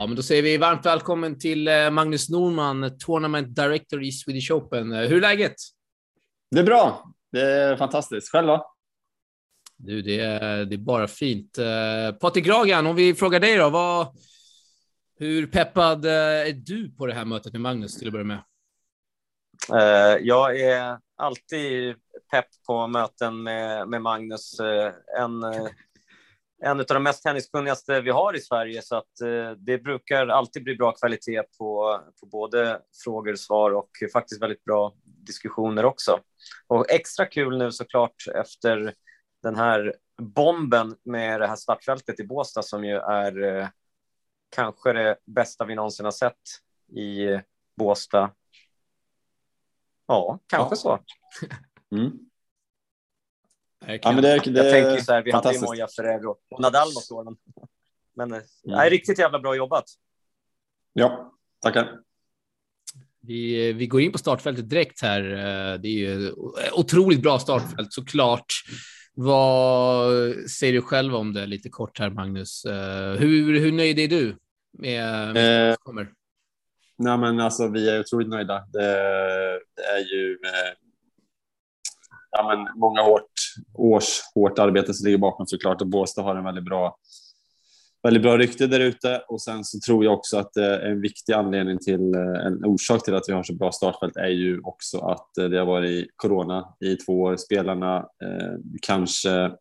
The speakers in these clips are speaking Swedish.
Ja, men då säger vi varmt välkommen till eh, Magnus Norman, Tournament Director i Swedish Open. Eh, hur är läget? Det är bra. Det är fantastiskt. Själv då? Du, det är, det är bara fint. Uh, Patrik Gragan, om vi frågar dig då, vad, hur peppad är du på det här mötet med Magnus till att börja med? Jag är alltid pepp på möten med, med Magnus. En en av de mest tenniskunnigaste vi har i Sverige, så att eh, det brukar alltid bli bra kvalitet på, på både frågor, svar och faktiskt väldigt bra diskussioner också. Och extra kul nu såklart efter den här bomben med det här startfältet i Båstad som ju är eh, kanske det bästa vi någonsin har sett i Båstad. Ja, kanske ja. så. Mm. Ja, men det, det, jag tänker så här, vi hade ju Moja Ferrero och Nadal något år. Men, mm. nej, riktigt jävla bra jobbat. Ja, tackar. Vi, vi går in på startfältet direkt här. Det är ju otroligt bra startfält såklart. Vad säger du själv om det lite kort här, Magnus? Hur, hur nöjd är du med, med eh, kommer? Nej, men alltså, vi är otroligt nöjda. Det, det är ju eh, ja, men många hårt, års hårt arbete som ligger bakom såklart och Båstad har en väldigt bra väldigt bra rykte där ute och sen så tror jag också att eh, en viktig anledning till eh, en orsak till att vi har så bra startfält är ju också att eh, det har varit corona i två år. Spelarna eh, kanske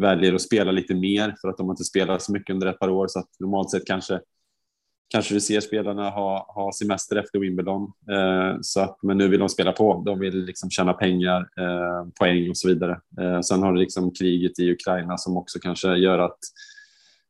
väljer att spela lite mer för att de inte spelat så mycket under ett par år så att normalt sett kanske kanske du ser spelarna ha, ha semester efter Wimbledon. Eh, så att, men nu vill de spela på. De vill liksom tjäna pengar, eh, poäng och så vidare. Eh, sen har du liksom kriget i Ukraina som också kanske gör att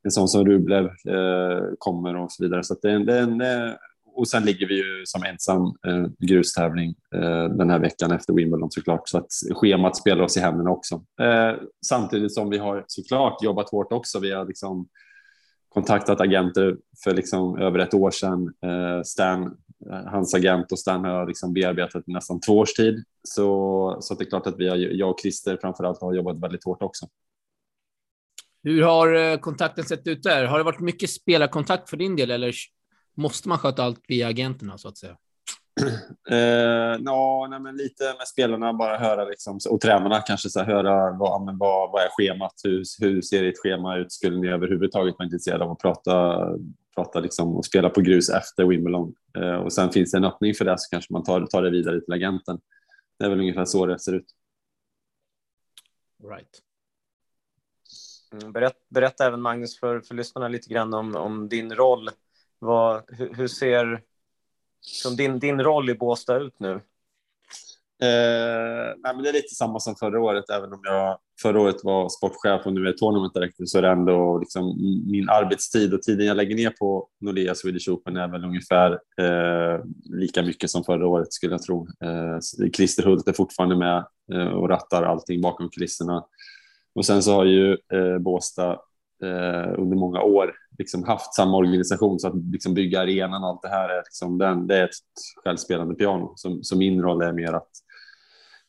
en sån som Rublev eh, kommer och så vidare. Så att det, det, det, eh, och sen ligger vi ju som ensam eh, grustävling eh, den här veckan efter Wimbledon såklart. Så att schemat spelar oss i händerna också. Eh, samtidigt som vi har såklart jobbat hårt också. Vi har liksom kontaktat agenter för liksom över ett år sedan. Eh, Stan, eh, hans agent och Stan har liksom bearbetat i nästan två års tid. Så, så det är klart att vi har, jag och Christer framför har jobbat väldigt hårt också. Hur har eh, kontakten sett ut där? Har det varit mycket spelarkontakt för din del eller måste man sköta allt via agenterna så att säga? Eh, no, nej, men lite med spelarna, bara höra liksom, och tränarna kanske så här, höra vad, men vad, vad är schemat, hur, hur ser ditt schema ut, skulle ni överhuvudtaget vara intresserade av att prata, prata liksom, och spela på grus efter Wimbledon eh, och sen finns det en öppning för det så kanske man tar, tar det vidare till agenten. Det är väl ungefär så det ser ut. Right. Mm, berätt, berätta, berätta även Magnus för, för lyssnarna lite grann om, om din roll. Vad, hur, hur ser som din, din roll i Båstad ut nu? Eh, nej, men det är lite samma som förra året, även om jag förra året var sportchef och nu är tournament director så är det ändå liksom min arbetstid och tiden jag lägger ner på Nordea Swedish Open är väl ungefär eh, lika mycket som förra året skulle jag tro. Eh, Christer Hult är fortfarande med eh, och rattar allting bakom kulisserna. Och sen så har ju eh, Båstad eh, under många år liksom haft samma organisation så att liksom bygga arenan och allt det här är, liksom den, det är ett självspelande piano. Som, som min roll är mer att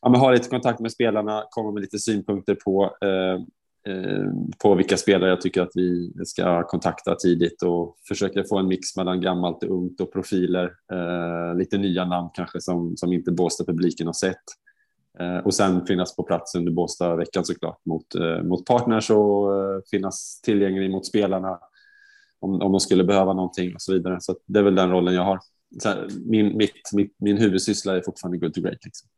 ja, men ha lite kontakt med spelarna, komma med lite synpunkter på eh, eh, på vilka spelare jag tycker att vi ska kontakta tidigt och försöka få en mix mellan gammalt och ungt och profiler. Eh, lite nya namn kanske som, som inte Båstad-publiken har sett. Eh, och sen finnas på plats under Båstad-veckan såklart mot, eh, mot partners och eh, finnas tillgänglig mot spelarna om, om de skulle behöva någonting och så vidare. Så det är väl den rollen jag har. Här, min, mitt, mitt, min huvudsyssla är fortfarande good to great. Liksom.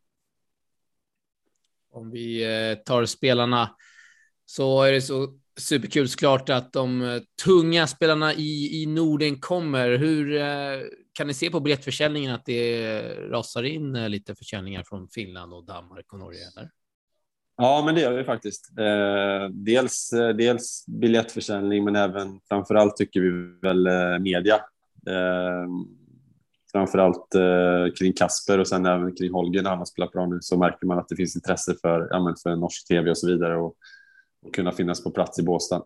Om vi eh, tar spelarna så är det så superkul såklart att de eh, tunga spelarna i, i Norden kommer. Hur eh, kan ni se på biljettförsäljningen att det rasar in lite försäljningar från Finland och Danmark och Norge? Eller? Ja, men det gör vi faktiskt. Eh, dels, eh, dels biljettförsäljning, men även framför allt tycker vi väl eh, media. Framför allt kring Kasper och sen även kring Holger när han har spelat bra nu så märker man att det finns intresse för, ja, för norsk tv och så vidare. Och, kunna finnas på plats i Båstad.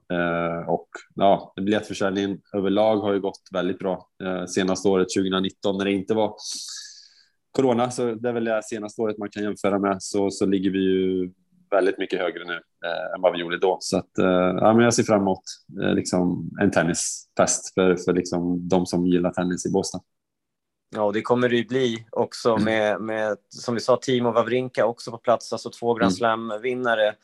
Och ja, biljettförsäljningen överlag har ju gått väldigt bra. Senaste året, 2019, när det inte var corona, så det är väl det senaste året man kan jämföra med, så, så ligger vi ju väldigt mycket högre nu eh, än vad vi gjorde då. Så att, eh, ja, men jag ser fram emot eh, liksom en tennisfest för, för liksom de som gillar tennis i Båstad. Ja, och det kommer det ju bli också mm. med, med, som vi sa, Timo Wawrinka också på plats, alltså två Grand mm. Slam-vinnare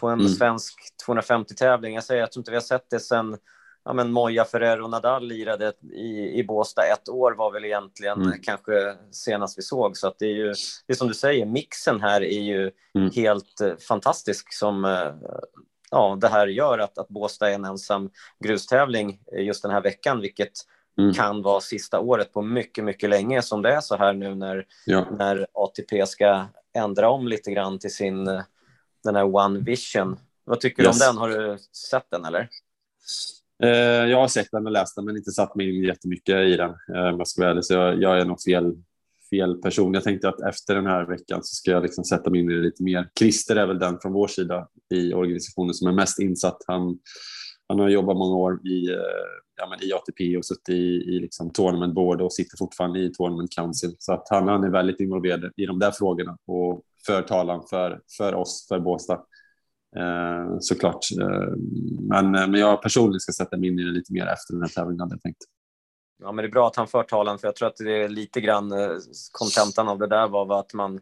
på en mm. svensk 250-tävling. Jag säger, jag tror inte vi har sett det sen ja, men Moja Ferrero Nadal lirade i, i Båstad ett år var väl egentligen mm. kanske senast vi såg. Så att det är ju, det är som du säger, mixen här är ju mm. helt eh, fantastisk som eh, ja, det här gör att, att Båstad är en ensam grustävling just den här veckan, vilket mm. kan vara sista året på mycket, mycket länge som det är så här nu när, ja. när ATP ska ändra om lite grann till sin den här One Vision. Vad tycker yes. du om den? Har du sett den eller? Eh, jag har sett den och läst den, men inte satt mig in jättemycket i den. Eh, jag, ska väl, så jag, jag är nog fel, fel person. Jag tänkte att efter den här veckan så ska jag liksom sätta mig in i det lite mer. Christer är väl den från vår sida i organisationen som är mest insatt. Han, han har jobbat många år i, eh, ja, men i ATP och suttit i, i liksom tournament board och sitter fortfarande i tournament council. Så att han, han är väldigt involverad i de där frågorna och för talan för, för oss, för Båstad. Eh, såklart. Eh, men, men jag personligen ska sätta mig in i det lite mer efter den här tävlingen hade jag tänkt. Ja, men det är bra att han för talan, för jag tror att det är lite grann eh, kontentan av det där var att man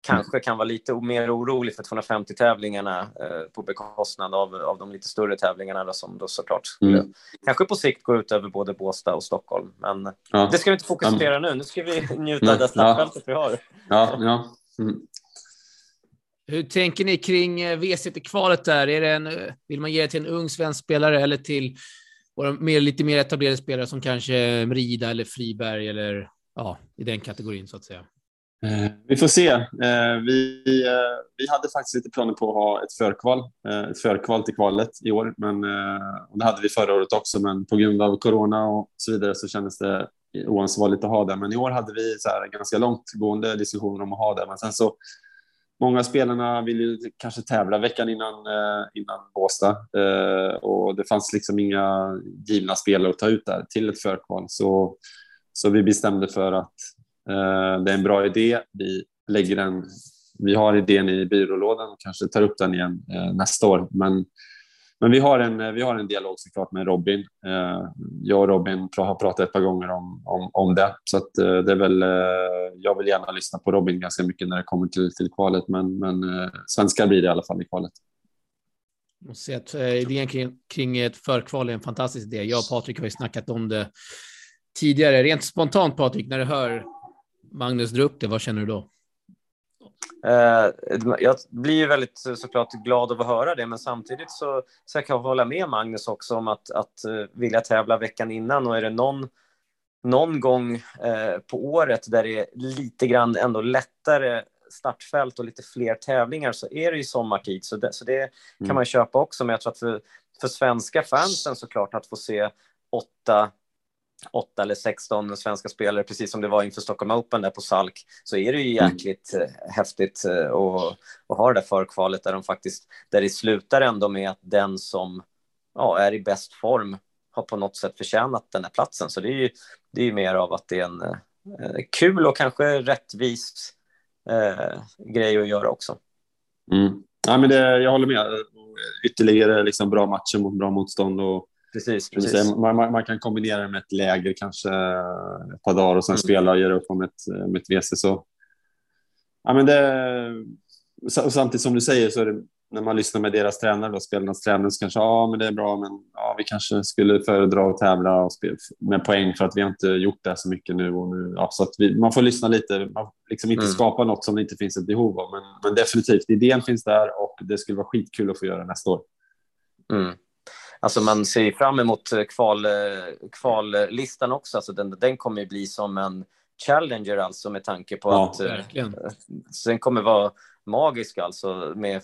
kanske kan vara lite mer orolig för 250-tävlingarna eh, på bekostnad av, av de lite större tävlingarna då, som då såklart skulle mm. kanske på sikt gå ut över både Båstad och Stockholm. Men ja. det ska vi inte fokusera mm. nu. Nu ska vi njuta av det startfältet ja. vi har. Ja, ja. Mm. Hur tänker ni kring eh, V-kvalet där? Är det en, eh, vill man ge det till en ung svensk spelare eller till våra mer, lite mer etablerade spelare som kanske eh, Rida eller Friberg eller ja, i den kategorin så att säga? Eh, vi får se. Vi, vi hade faktiskt lite planer på att ha ett förkval, ett förkval till kvalet i år, men och det hade vi förra året också, men på grund av corona och så vidare så kändes det oansvarigt att ha det. Men i år hade vi så här ganska långtgående diskussioner om att ha det, men sen så Många av spelarna vill ju kanske tävla veckan innan, eh, innan Båstad eh, och det fanns liksom inga givna spelare att ta ut där till ett förkval. Så, så vi bestämde för att eh, det är en bra idé. Vi lägger den. Vi har idén i byrålådan och kanske tar upp den igen nästa år. Men men vi har en, eh, vi har en dialog såklart med Robin. Eh, jag och Robin har pratat ett par gånger om, om, om det. Så att eh, det är väl, eh, jag vill gärna lyssna på Robin ganska mycket när det kommer till, till kvalet, men, men eh, svenskar blir det i alla fall i kvalet. Jag se att eh, idén kring, kring ett förkval är en fantastisk idé. Jag och Patrik har ju snackat om det tidigare. Rent spontant Patrik, när du hör Magnus dra upp det, vad känner du då? Eh, jag blir väldigt såklart glad av att höra det, men samtidigt så, så kan jag hålla med Magnus också om att, att eh, vilja tävla veckan innan och är det någon, någon gång eh, på året där det är lite grann ändå lättare startfält och lite fler tävlingar så är det ju sommartid, så det, så det kan mm. man köpa också. Men jag tror att för, för svenska fansen såklart att få se åtta åtta eller 16 svenska spelare, precis som det var inför Stockholm Open där på Salk, så är det ju mm. jäkligt mm. häftigt att, eh, att ha det där förkvalet där de faktiskt, där det slutar ändå med att den som ja, är i bäst form har på något sätt förtjänat den här platsen. Så det är ju, det är ju mer av att det är en eh, kul och kanske rättvis eh, grej att göra också. Mm. Ja, men det, jag håller med. Ytterligare liksom bra matcher mot bra motstånd och Precis, precis. Man, man, man, kan kombinera det med ett läger kanske ett par dagar och sen mm. spela och göra upp om ett, med ett WC. Så. Ja, men det, och samtidigt som du säger så är det när man lyssnar med deras tränare, då, spelarnas tränare, så kanske ja, men det är bra, men ja, vi kanske skulle föredra att tävla och spela med poäng för att vi har inte gjort det så mycket nu. Och nu ja, så att vi, man får lyssna lite, man liksom inte mm. skapa något som det inte finns ett behov av. Men, men definitivt, idén finns där och det skulle vara skitkul att få göra nästa år. Mm. Alltså man ser fram emot eh, kval, eh, kvallistan också. Alltså den, den kommer ju bli som en challenger alltså med tanke på ja, att verkligen. den kommer vara magisk alltså med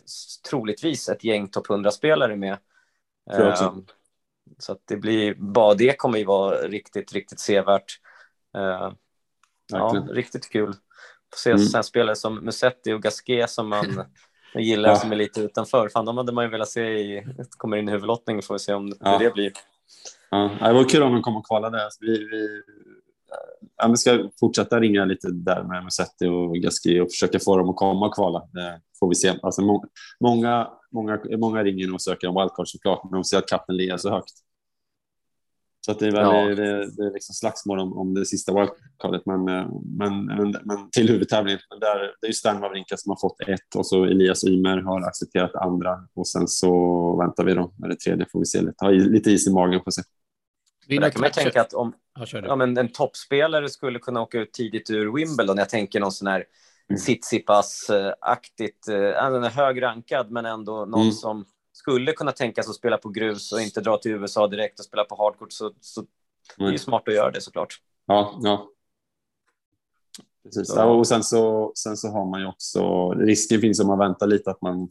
troligtvis ett gäng topp 100-spelare med. Um, så att det blir, bara det kommer ju vara riktigt, riktigt sevärt. Uh, ja, riktigt kul. Få se mm. spelare som Musetti och Gasquet som man Jag gillar ja. som är lite utanför. Fan, de hade man ju velat se i, kommer in i huvudlottningen får vi se om ja. det blir. Ja, det var kul om de kom och kvalade. Alltså, vi, vi, ja, vi ska fortsätta ringa lite där med Musetti och Gasquet och försöka få dem att komma och kvala. Det får vi se. Alltså, må, många, många, många ringer och söker en wildcard såklart, men de ser att katten ligger så högt. Så att det är väl ja. det, det är liksom slagsmål om, om det sista wildcardet, men, eh, men, men, men till huvudtävlingen. Men där, det är ju Stan Wawrinka som har fått ett och så Elias Ymer har accepterat andra och sen så väntar vi då med det tredje får vi se lite, ha lite is i magen på sig. Där kan man tänka att om ja, men en toppspelare skulle kunna åka ut tidigt ur Wimbledon, jag tänker någon sån här mm. Tsitsipas-aktigt, äh, hög rankad men ändå någon mm. som skulle kunna tänka sig att spela på grus och inte dra till USA direkt och spela på hardcourt så, så mm. det är ju smart att göra det såklart. Ja, ja. Precis. Så. och sen så, sen så har man ju också, risken finns om man väntar lite att man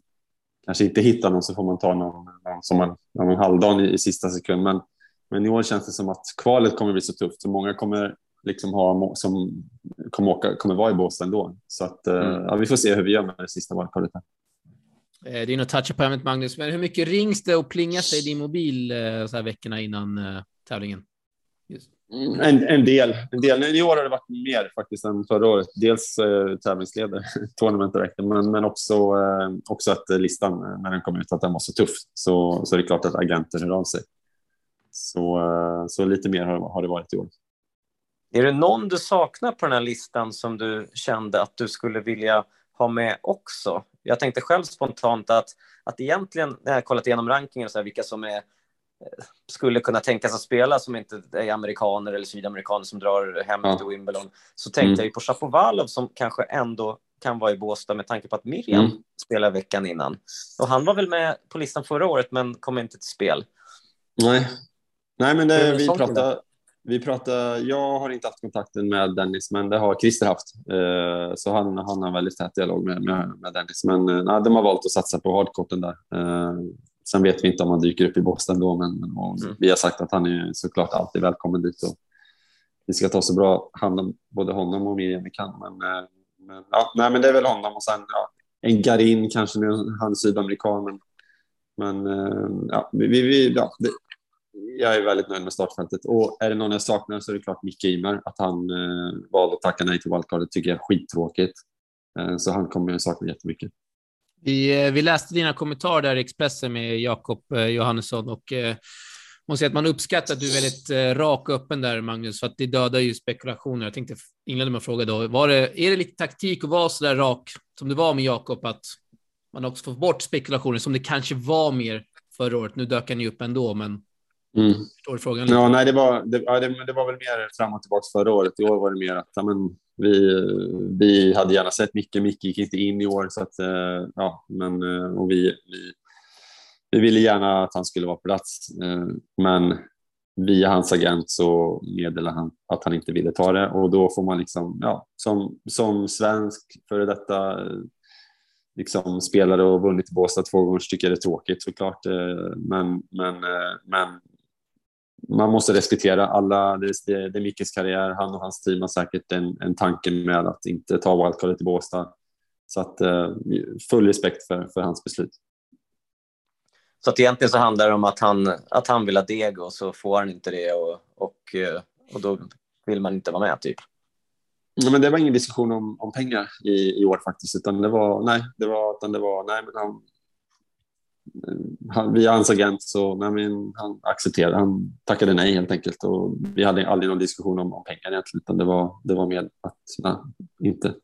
kanske inte hittar någon så får man ta någon, någon som man, någon halvdan i, i sista sekund. Men, men i år känns det som att kvalet kommer bli så tufft så många kommer liksom ha som kommer, åka, kommer vara i Båstad ändå. Så att, eh, mm. ja, vi får se hur vi gör med det sista valkvalet. Eh, det är nog toucha på ämnet Magnus, men hur mycket rings det och plingas det i din mobil eh, så här veckorna innan uh, tävlingen? Mm, en, en, del. en del. I år har det varit mer faktiskt än förra året. Dels uh, tävlingsledare, tournament director, men, men också, uh, också att listan när den kom ut att den var så tuff. Så, så det är klart att agenter hör av sig. Så, uh, så lite mer har, har det varit i år. Är det någon du saknar på den här listan som du kände att du skulle vilja ha med också? Jag tänkte själv spontant att, att egentligen, när jag kollat igenom rankingen, så här, vilka som är, eh, skulle kunna tänkas att spela som inte är amerikaner eller sydamerikaner som drar hem ja. till Wimbledon, så tänkte mm. jag ju på Shapovalov som kanske ändå kan vara i Båstad med tanke på att Miriam mm. spelar veckan innan. Och han var väl med på listan förra året men kom inte till spel. Nej, Nej men det, vi pratade, vi pratar, jag har inte haft kontakten med Dennis, men det har Christer haft. Eh, så han, han har väldigt tät dialog med, med, med Dennis. Men eh, nej, de har valt att satsa på hardcourten där. Eh, sen vet vi inte om han dyker upp i Boston då, men mm. vi har sagt att han är såklart alltid välkommen dit. Och vi ska ta så bra hand om både honom och Miriam vi kan. Men, men, ja, nej, men det är väl honom och sen ja, en Garin kanske, nu han är sydamerikan. Men, men ja, vi, vi, ja, det, jag är väldigt nöjd med startfältet. Och är det någon jag saknar så är det klart Micke Ymer. Att han eh, valde att tacka nej till wildcardet tycker jag är skittråkigt. Eh, så han kommer jag sakna jättemycket. Vi, eh, vi läste dina kommentarer där i Expressen med Jakob eh, Johannesson och eh, måste säga att man uppskattar att du är väldigt eh, rak och öppen där, Magnus, för att det dödar ju spekulationer. Jag tänkte inleda med att fråga då, var det, är det lite taktik att vara så där rak som det var med Jakob, att man också får bort spekulationer som det kanske var mer förra året? Nu dök han ju upp ändå, men Mm. Förstår frågan? Lite? Ja, nej, det var, det, ja, det, det, var väl mer fram och tillbaka förra året. I år var det mer att ja, men, vi, vi hade gärna sett Micke. Micke gick inte in i år, så att, eh, ja, men, eh, och vi, vi, vi ville gärna att han skulle vara på plats. Eh, men via hans agent så meddelade han att han inte ville ta det och då får man liksom, ja, som, som svensk före detta liksom spelare och vunnit i Båstad två gånger så tycker jag det är tråkigt såklart. Men, men, men man måste respektera alla. Det, det, det är Mickes karriär. Han och hans team har säkert en, en tanke med att inte ta wildcardet i Båstad. Så att eh, full respekt för, för hans beslut. Så att egentligen så handlar det om att han, att han vill ha deg och så får han inte det och, och, eh, och då vill man inte vara med typ. Ja, men det var ingen diskussion om, om pengar i, i år faktiskt, utan det var nej, det var, utan det var nej, men han, han, via hans agent så nej, men han accepterade, han tackade nej helt enkelt och vi hade aldrig någon diskussion om, om pengar egentligen utan det var, det var mer att nej, inte.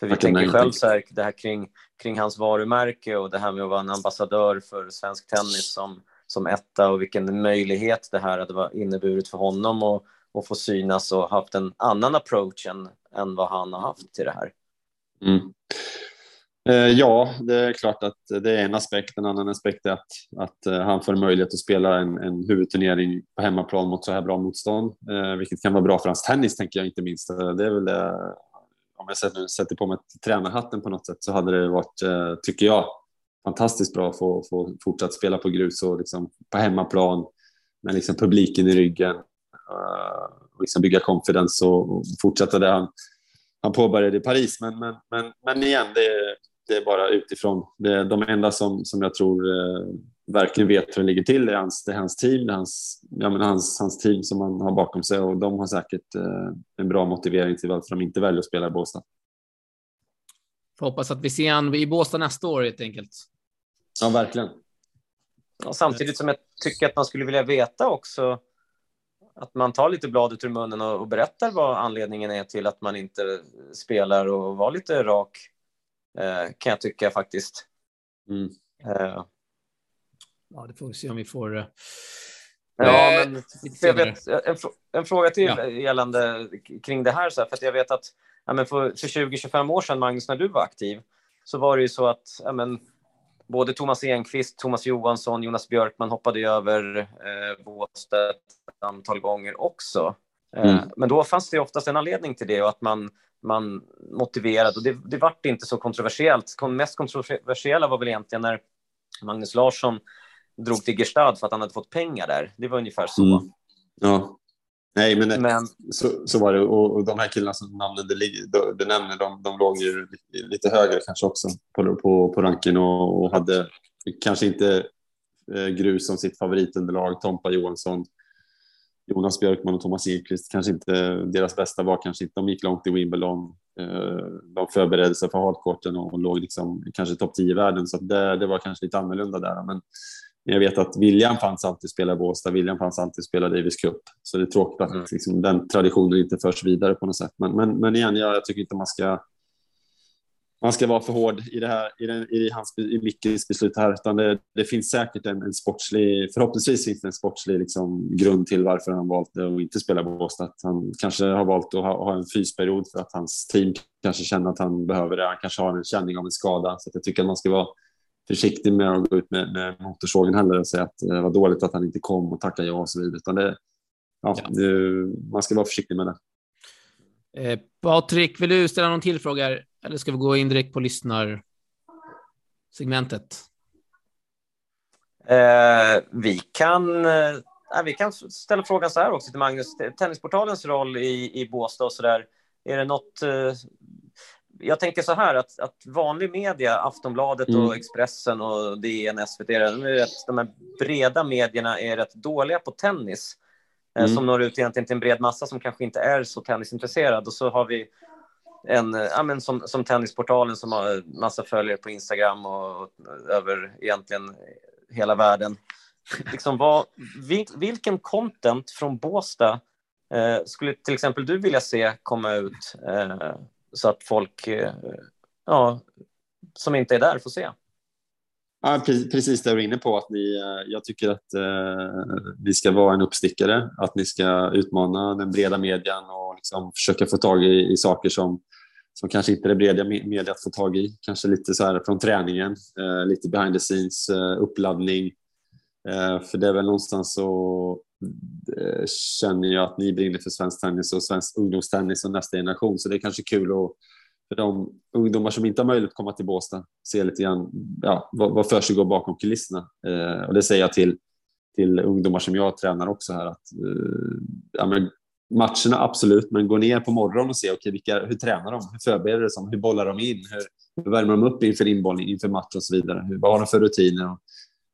För vi tänker nej, själv så här, det här kring, kring hans varumärke och det här med att vara en ambassadör för svensk tennis som, som etta och vilken möjlighet det här hade inneburit för honom att, att få synas och haft en annan approach än, än vad han har haft till det här. Mm. Eh, ja, det är klart att det är en aspekt. En annan aspekt är att, att eh, han får möjlighet att spela en, en huvudturnering på hemmaplan mot så här bra motstånd, eh, vilket kan vara bra för hans tennis, tänker jag inte minst. Det är väl det, om jag sätter, sätter på mig tränarhatten på något sätt så hade det varit, tycker jag, fantastiskt bra att få, få fortsatt spela på grus och liksom på hemmaplan med liksom publiken i ryggen. Och liksom bygga confidence och, och fortsätta det han, han påbörjade i Paris. Men, men, men, men igen, det är det är bara utifrån. Det, de enda som, som jag tror eh, verkligen vet hur det ligger till är hans, det är hans team, det är hans, ja, men hans, hans team som han har bakom sig och de har säkert eh, en bra motivering till varför de inte väljer att spela i Båstad. Får hoppas att vi ser honom i Båstad nästa år helt enkelt. Ja, verkligen. Och samtidigt som jag tycker att man skulle vilja veta också att man tar lite bladet ur munnen och, och berättar vad anledningen är till att man inte spelar och var lite rak, kan jag tycka faktiskt. Mm. Eh, Ja, det får vi se om vi får. eh, Ja, eh, men jag vet, en, en fråga till Ja. gällande kring det här. Så här, för att jag vet att ja, men för, för 20-25 år sedan, Magnus, när du var aktiv, så var det ju så att ja, men, både Thomas Enqvist, Thomas Johansson, Jonas Björkman hoppade över eh, Båstad ett antal gånger också. Eh, Mm. Men då fanns det oftast en anledning till det och att man, man motiverade. Och det, det vart inte så kontroversiellt. Kon- mest kontroversiella var väl egentligen när Magnus Larsson drog till Gestad för att han hade fått pengar där. Det var ungefär så. Mm. Ja. Nej, men, Men så, så var det. Och, och de här killarna som namnen du, nämner, de, de låg ju lite, lite högre kanske också på, på, på ranken och, och hade kanske inte eh, grus som sitt favoritunderlag. Tompa Johansson, Jonas Björkman och Thomas Ekqvist. Kanske inte deras bästa var kanske inte. De gick långt i Wimbledon. Eh, de förberedde sig för hardcourten och, låg liksom kanske topp 10 i världen. Så det, det var kanske lite annorlunda där. Men jag vet att William fanns alltid spela i Båstad, William fanns alltid spela Davis Cup. Så det är tråkigt att Mm. liksom, den traditionen inte förs vidare på något sätt. Men, men, men igen, jag, jag tycker inte man ska man ska vara för hård i, det här, i, den, i, hans, i Mickes beslut här. Utan det, det finns säkert en, en sportslig, förhoppningsvis finns det en sportslig liksom, grund till varför han valt att inte spela Båstad. Att Han kanske har valt att ha, ha en fysperiod för att hans team kanske känner att han behöver det. Han kanske har en känning av en skada. Så jag tycker att man ska vara försiktig med att gå ut med, med motorsågen heller och säga att det var dåligt att han inte kom och tacka ja och så vidare. Utan det, ja, Ja. Det, man ska vara försiktig med det. Eh, Patrik, vill du ställa någon till fråga? Eller ska vi gå in direkt på lyssnarsegmentet? Eh, vi, kan, eh, vi kan ställa frågan så här också till Magnus. Tennisportalens roll i, i Båstad och så där. Är det något... Eh, jag tänker så här att, att vanlig media, Aftonbladet Mm. och Expressen och DN, SVT, de, är rätt, de här breda medierna är rätt dåliga på tennis. Eh, Mm. Som når ut egentligen till en bred massa som kanske inte är så tennisintresserad. Och så har vi en, ja, men som, som Tennisportalen som har massa följare på Instagram och, och över egentligen hela världen. Liksom vad, vil, vilken content från Båstad eh, skulle till exempel du vilja se komma ut eh, så att folk eh, ja, som inte är där får se? Ja, precis det du är inne på. Att ni, eh, jag tycker att eh, vi ska vara en uppstickare, att ni ska utmana den breda median och liksom försöka få tag i, i saker som, som kanske inte det breda me- mediet får tag i. Kanske lite så här från träningen, eh, lite behind the scenes, eh, uppladdning. Eh, för det är väl någonstans så eh, känner jag att ni brinner för svensk tennis och svensk ungdomstennis och nästa generation. Så det är kanske kul att för de ungdomar som inte har möjlighet att komma till Båstad se lite grann ja, vad, vad för sig går bakom kulisserna. Eh, och det säger jag till, till ungdomar som jag tränar också här att eh, ja, men matcherna absolut, men gå ner på morgonen och se okay, vilka, hur tränar de, hur förbereder de sig, hur bollar de in, hur, hur värmer de upp inför inbollning, inför match och så vidare. Hur, vad har de för rutiner? Och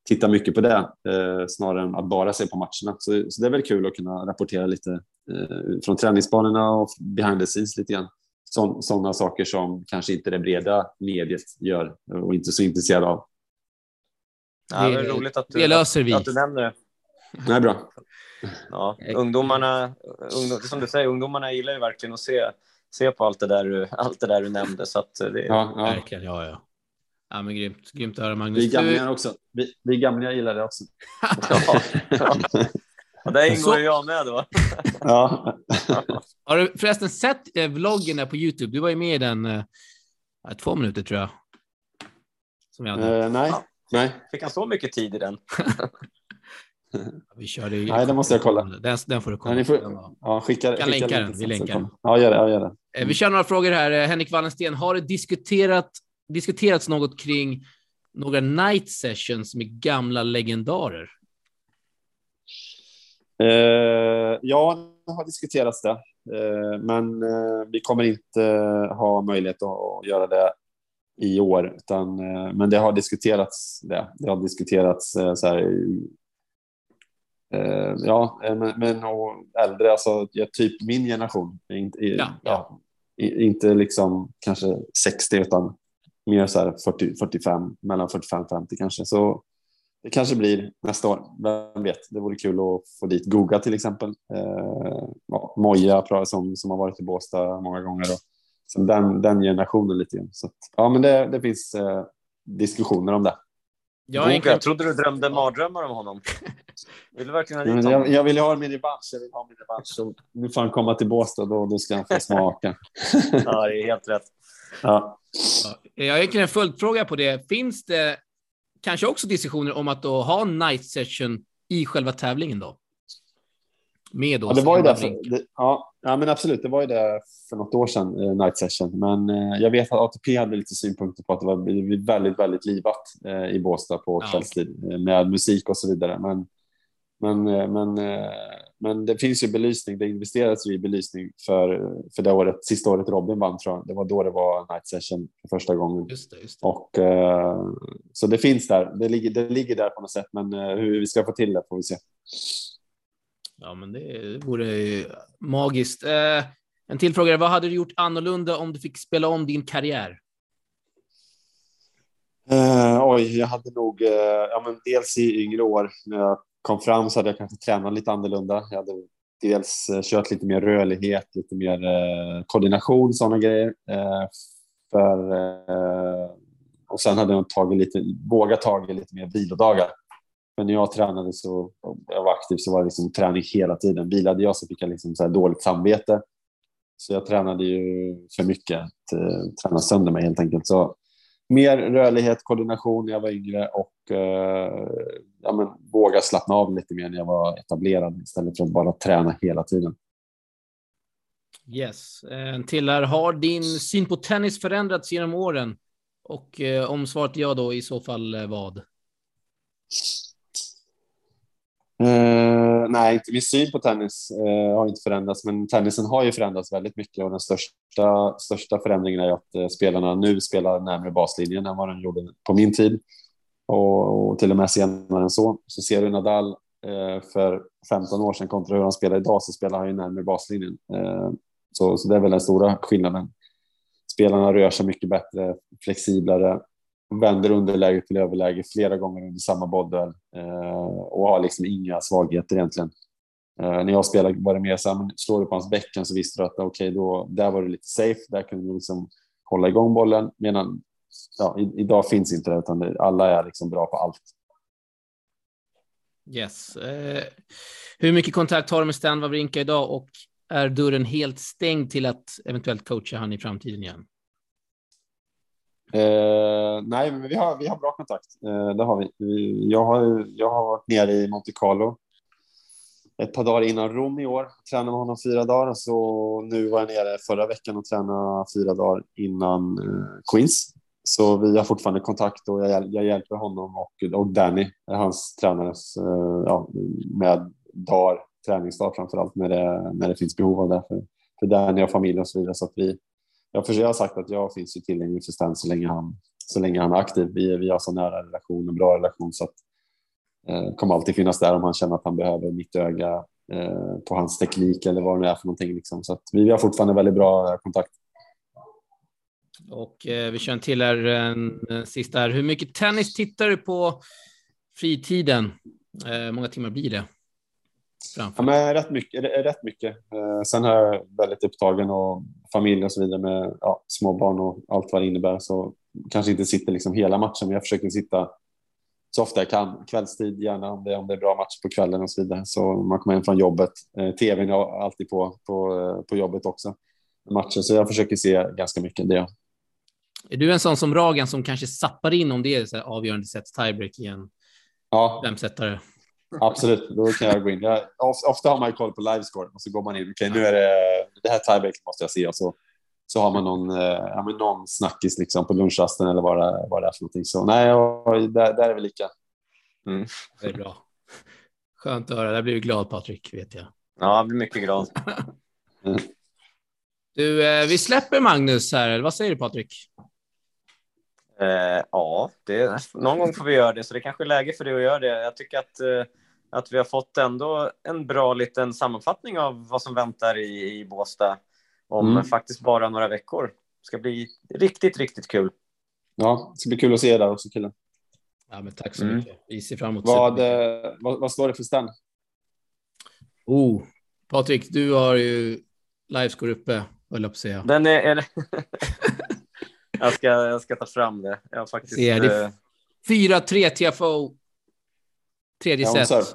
titta mycket på det eh, snarare än att bara se på matcherna. Så, så det är väl kul att kunna rapportera lite eh, från träningsbanorna och behind the scenes lite grann sådana saker som kanske inte det breda mediet gör och inte så intresserad av. Ja, det är Det- roligt att du, det löser vi. att du nämner det. Nej, bra. Ja, ungdomarna, ungdom, som du säger, ungdomarna gillar ju verkligen att se, se på allt det där du, allt det där du nämnde. Så att det, Ja, ja. Verkligen, ja, ja. Ja, men grymt. Grymt att höra, Magnus. Vi gamlingar också. Vi, vi gamlingar gillar det också. ja, ja. Och där ingår Så- jag med då. Ja. Har du förresten sett eh, vloggen där på YouTube? Du var ju med i den eh, ja, två minuter tror jag. Som jag hade. Eh, nej. nej. Fick han så mycket tid i den? Vi körde ju... Nej, det måste jag kolla. Den, den får du kolla. Ja, får- Den Ja, skicka, Kan skicka länka den, vi länkar den. Ja, gör det. Ja, gör det. Eh, Vi kör några frågor här. Eh, Henrik Wallensten, har det diskuterat, diskuterats något kring några night sessions med gamla legendarer? Eh, ja, det har diskuterats det. Eh, men eh, vi kommer inte ha möjlighet att göra det i år, utan, men det har diskuterats. Det, det har diskuterats så här, ja, men, men äldre, alltså typ min generation, inte, ja. ja inte liksom kanske 60 utan mer så här 40, 45, mellan 45 50 kanske. Så det kanske blir nästa år. Vem vet? Det vore kul att få dit Goga till exempel. Eh, Moja som, som har varit i Båstad många gånger. Och, så den, den generationen lite grann. Så att, ja, men det, det finns eh, diskussioner om det. Jag, Goga, jag trodde du drömde mardrömmar om honom. Vill du verkligen ha dit honom? Jag, jag vill ha min revansch. Jag vill ha min revansch. nu får han komma till Båstad och då ska han få smaka. ja, det är helt rätt. Ja. Jag har en följdfråga på det. Finns det kanske också diskussioner om att då ha night session i själva tävlingen då? Med då ja, det var ju det, för, det, ja, ja, men absolut. Det var ju det för något år sedan, eh, night session. Men eh, jag vet att ATP hade lite synpunkter på att det var väldigt, väldigt livat eh, i Båstad på ja. kvällstid eh, med musik och så vidare. Men men, eh, men, eh, men det finns ju belysning. Det investerades ju i belysning för, för det året, sista året Robin vann tror jag. Det var då det var night session för första gången. Just det, just det. Och, uh, så det finns där. Det ligger, det ligger där på något sätt, men hur vi ska få till det får vi se. Ja, men det vore magiskt. Eh, en till fråga. Vad hade du gjort annorlunda om du fick spela om din karriär? Eh, oj, jag hade nog, eh, ja, men dels i yngre år när jag kom fram så hade jag kanske tränat lite annorlunda. Jag hade dels eh, kört lite mer rörlighet, lite mer eh, koordination, sådana grejer. Eh, för, eh, och sen hade jag tagit lite, vågat ta lite mer vilodagar. Men när jag tränade så, jag var aktiv så var det liksom träning hela tiden. Vilade jag så fick jag liksom så dåligt samvete. Så jag tränade ju för mycket, eh, tränade sönder mig helt enkelt. Så mer rörlighet, koordination när jag var yngre och uh, ja, men, våga slappna av lite mer när jag var etablerad istället för att bara träna hela tiden. Yes. En till här. Har din syn på tennis förändrats genom åren? Och eh, om svaret ja då, i så fall eh, vad? Uh, nej, inte min syn på tennis uh, har inte förändrats, men tennisen har ju förändrats väldigt mycket och den största, största förändringen är att uh, spelarna nu spelar närmare baslinjen än vad de gjorde på min tid och, och till och med senare än så. Så ser du Nadal för 15 år sedan kontra hur han spelar idag så spelar han ju närmare baslinjen. Så, så det är väl den stora skillnaden. Spelarna rör sig mycket bättre, flexiblare vänder underläge till överläge flera gånger under samma bollduell eh, och har liksom inga svagheter egentligen. Eh, när jag spelade var det mer så här, slår du på hans bäcken så visste du att okej, okay, då där var det lite safe. Där kunde du liksom hålla igång bollen. Medan ja, i, idag finns inte det, utan alla är liksom bra på allt. Yes. Eh, hur mycket kontakt har du med Stan Wawrinka idag och är dörren helt stängd till att eventuellt coacha han i framtiden igen? Eh, nej, men vi har, vi har bra kontakt. Eh, det har vi. Jag har, jag har varit nere i Monte Carlo ett par dagar innan Rom i år. Tränade med honom fyra dagar. Så nu var jag nere förra veckan och tränade fyra dagar innan eh, Queens. Så vi har fortfarande kontakt och jag, jag hjälper honom och, och Danny, hans tränare, eh, ja, med dagar, träningsdag framför allt när det, när det finns behov av det för, för Danny och familj och så vidare. Så att vi, jag, jag har sagt att jag finns ju tillgänglig för Stan så länge han, så länge han är aktiv. Vi, vi har så nära relation, och bra relation så att eh, kommer alltid finnas där om han känner att han behöver mitt öga eh, på hans teknik eller vad det är för någonting. Liksom. Så att vi, vi har fortfarande väldigt bra eh, kontakt. Och eh, vi kör en till här, en, en sista här. Hur mycket tennis tittar du på fritiden? Eh, många timmar blir det? Ja, men rätt mycket. Rätt mycket. Eh, sen är jag väldigt upptagen och familj och så vidare med ja, småbarn och allt vad det innebär. Så kanske inte sitter liksom hela matchen, men jag försöker sitta så ofta jag kan. Kvällstid gärna om det, om det är bra match på kvällen och så vidare. Så man kommer hem från jobbet. Eh, TVn är alltid på, på, eh, på jobbet också. Matchen, så jag försöker se ganska mycket det. Är du en sån som Ragan som kanske sappar in om det är så avgörande sätt tiebreak i en ja. femsetare? Absolut, då kan jag gå in. Jag, ofta har man ju koll på livescore och så går man in. Okej, okay, nu är det det här tiebreak måste jag se och så, så har man någon, eh, ja, men någon snackis liksom på lunchrasten eller vad det, vad det är för någonting. Så nej, och, där, där är vi lika. Mm. Det är bra. Skönt att höra. Där blir du glad Patrik, vet jag. Ja, jag blir mycket glad. Du, eh, vi släpper Magnus här. Vad säger du Patrik? Eh, ja, det, någon gång får vi göra det, så det kanske är läge för dig att göra det. Jag tycker att, eh, att vi har fått ändå en bra liten sammanfattning av vad som väntar i, i Båstad om Mm. faktiskt bara några veckor. Det ska bli riktigt, riktigt kul. Ja, det ska bli kul att se er där också killen. Ja, men tack så Mm. mycket. Vi ser fram emot Vad, eh, vad, vad står det för stand? Oh, Patrik, du har ju livescore uppe, höll jag på att säga. Den är... är jag, ska, jag ska ta fram det. Jag har faktiskt... Ser det. eh, 4-3 TFO. Tredje Ja, set.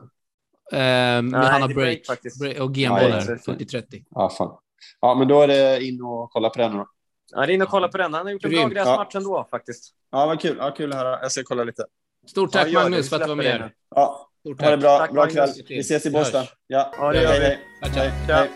Eh, med Nej, Hanna det break Break, och Ja, genbollar. ja, 40-30. Ja, fan. Ja, men då är det in och kolla på den då. Ja, det är in och kolla på den. Han har gjort en bra gräsmatch ändå faktiskt. Ja, vad kul. Ja, kul att höra. Jag ska kolla lite. Stort Ja, tack det. Magnus för att du var med. det. Ja, Stort ha det tack. bra. Tack, bra kväll. Vi ses i hörs. Ja, Ja, det gör vi. hej. Hej. hej.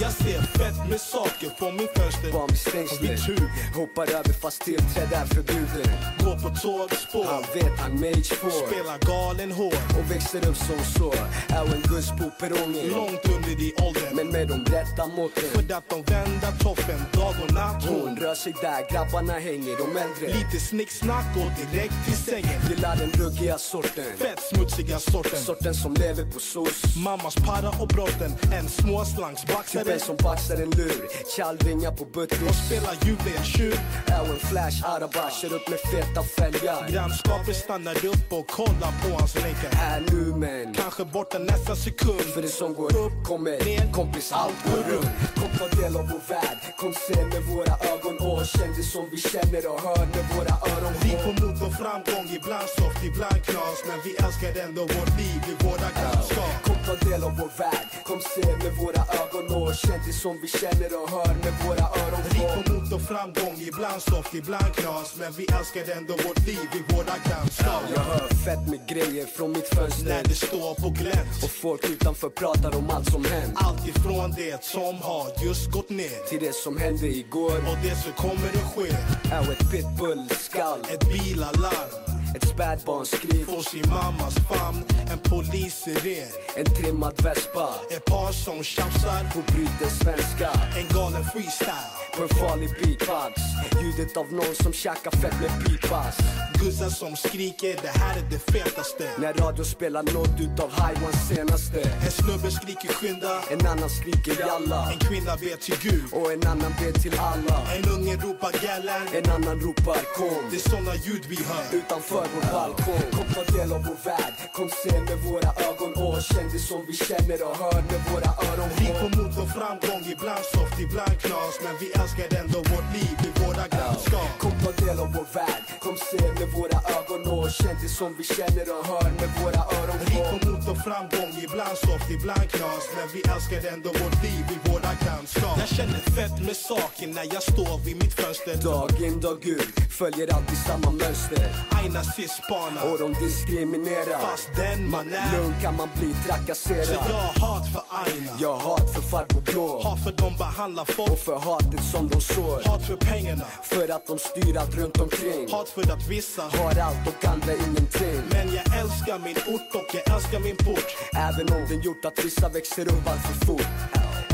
Jag ser fett med saker på min fönster. Var stängsler Vid tur. Hoppar över fast tillträde är förbjudet. Går på tågspår. Han vet han mage får. Spelar galen hår Och växer upp som så Är en guss på perrongen. Långt under i åldern Men med de rätta måtten. För att de vänder toppen dag och natt. Hon Hon rör sig där grabbarna hänger, de äldre. Lite snicksnack och direkt till sängen. Gillar den ruggiga sorten. Fett smutsiga sorten. Sorten som lever på sås. Mammas para och brotten. En småslangsbaxare Typen som baxar en lur? Tjallvingar på och buttricks spelar juveltjur Är en flash araba Kör upp med feta fälgar. Grannskapet stannar upp och kollar på hans länkar. Här nu men Kanske borta nästa sekund. För det som går upp kommer kompis allt går runt. Kom ta del av vår värld. Kom se med våra ögon. Och känn det som vi känner och hör med våra öron. Vi får mot och framgång, ibland soft, ibland knas. Men vi älskar ändå vårt liv i våra grannskap ta del av vår värld. Kom se med våra ögon och känn det som vi känner och hör med våra öron Vi får mot och framgång, ibland soft, ibland knas. Men vi älskar ändå vårt liv i våra grannskap. Jag hör fett med grejer från mitt När fönster det står på glänt. Och folk utanför pratar om allt som hänt. Allt ifrån det som har just gått ner. Till det som hände igår. Och det som kommer att ske. Är ett pitbull-skall. Ett bilalarm Ett spädbarnsskrik. Får sin mammas famn. En polissiren, En trimmad vespa. Ett par som tjafsar. På bryter svenska. En galen freestyle På en farlig beatbox. Ljudet av någon som tjackar fett med pipas. Guzzar som skriker, det här är det fetaste. När radio spelar något utav Highwans senaste. En snubbe skriker skynda. En annan skriker jalla. En kvinna ber till Gud. Och en annan ber till alla. En unge ropar gallan En annan ropar kom. Det är såna ljud vi hör. Utanför vår balkong. Kom ta del av vår värld. Kom se med våra ögon. Och känn det som vi känner och hör med våra öron. Vi får mot och framgång, ibland soft, ibland knas. Men vi älskar ändå vårt liv i våra grannskap. Kom ta del av vår värld. Kom se med våra ögon och det som vi känner och hör med våra öron Vi får mot och framgång, ibland soft, ibland knas. Men vi älskar ändå vårt liv i våra grannskap. Jag känner fett med saken när jag står vid mitt fönster. Dag in dag ut Följer alltid samma mönster. Aina ser spana Och de diskriminerar. Fast den man är. Lugn kan man bli Så trakasserad. Jag har hat för Aina. Jag har hat för farbror blå. Hat för de behandlar Och folk för hatet som de sår. Hat för pengarna. För att de styr allt runt omkring. Hat för att vissa Har allt och andra ingenting. Men jag älskar min ort och jag älskar min port. Även om den gjort att vissa växer upp allt för fort.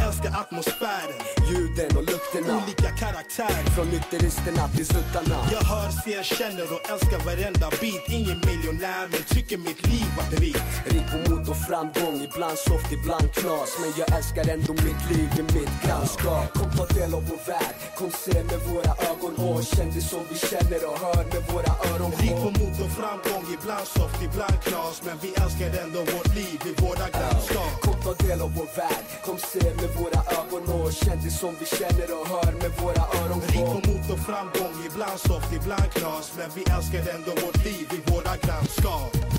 Älskar atmosfären. Lukterna Olika karaktärer Från nykteristerna till suttarna. Jag hör, ser, känner och älskar varenda bit. Ingen miljonär men tycker mitt liv var rikt Rik på mod och framgång, ibland soft, ibland knas. Men jag älskar ändå mitt liv i mitt grannskap. Kom ta del av vår värld, kom se med våra ögon. Och känn det som vi känner och hör med våra öron. Vi får mot och framgång, ibland soft, ibland knas. Men vi älskar ändå vårt liv i våra grannskap. Kom ta del av vår värld, kom se med våra ögon. Och känn det som vi känner och hör med våra öron Vi får mot och framgång, ibland soft, ibland knas. Men vi älskar ändå vårt liv i våra grannskap.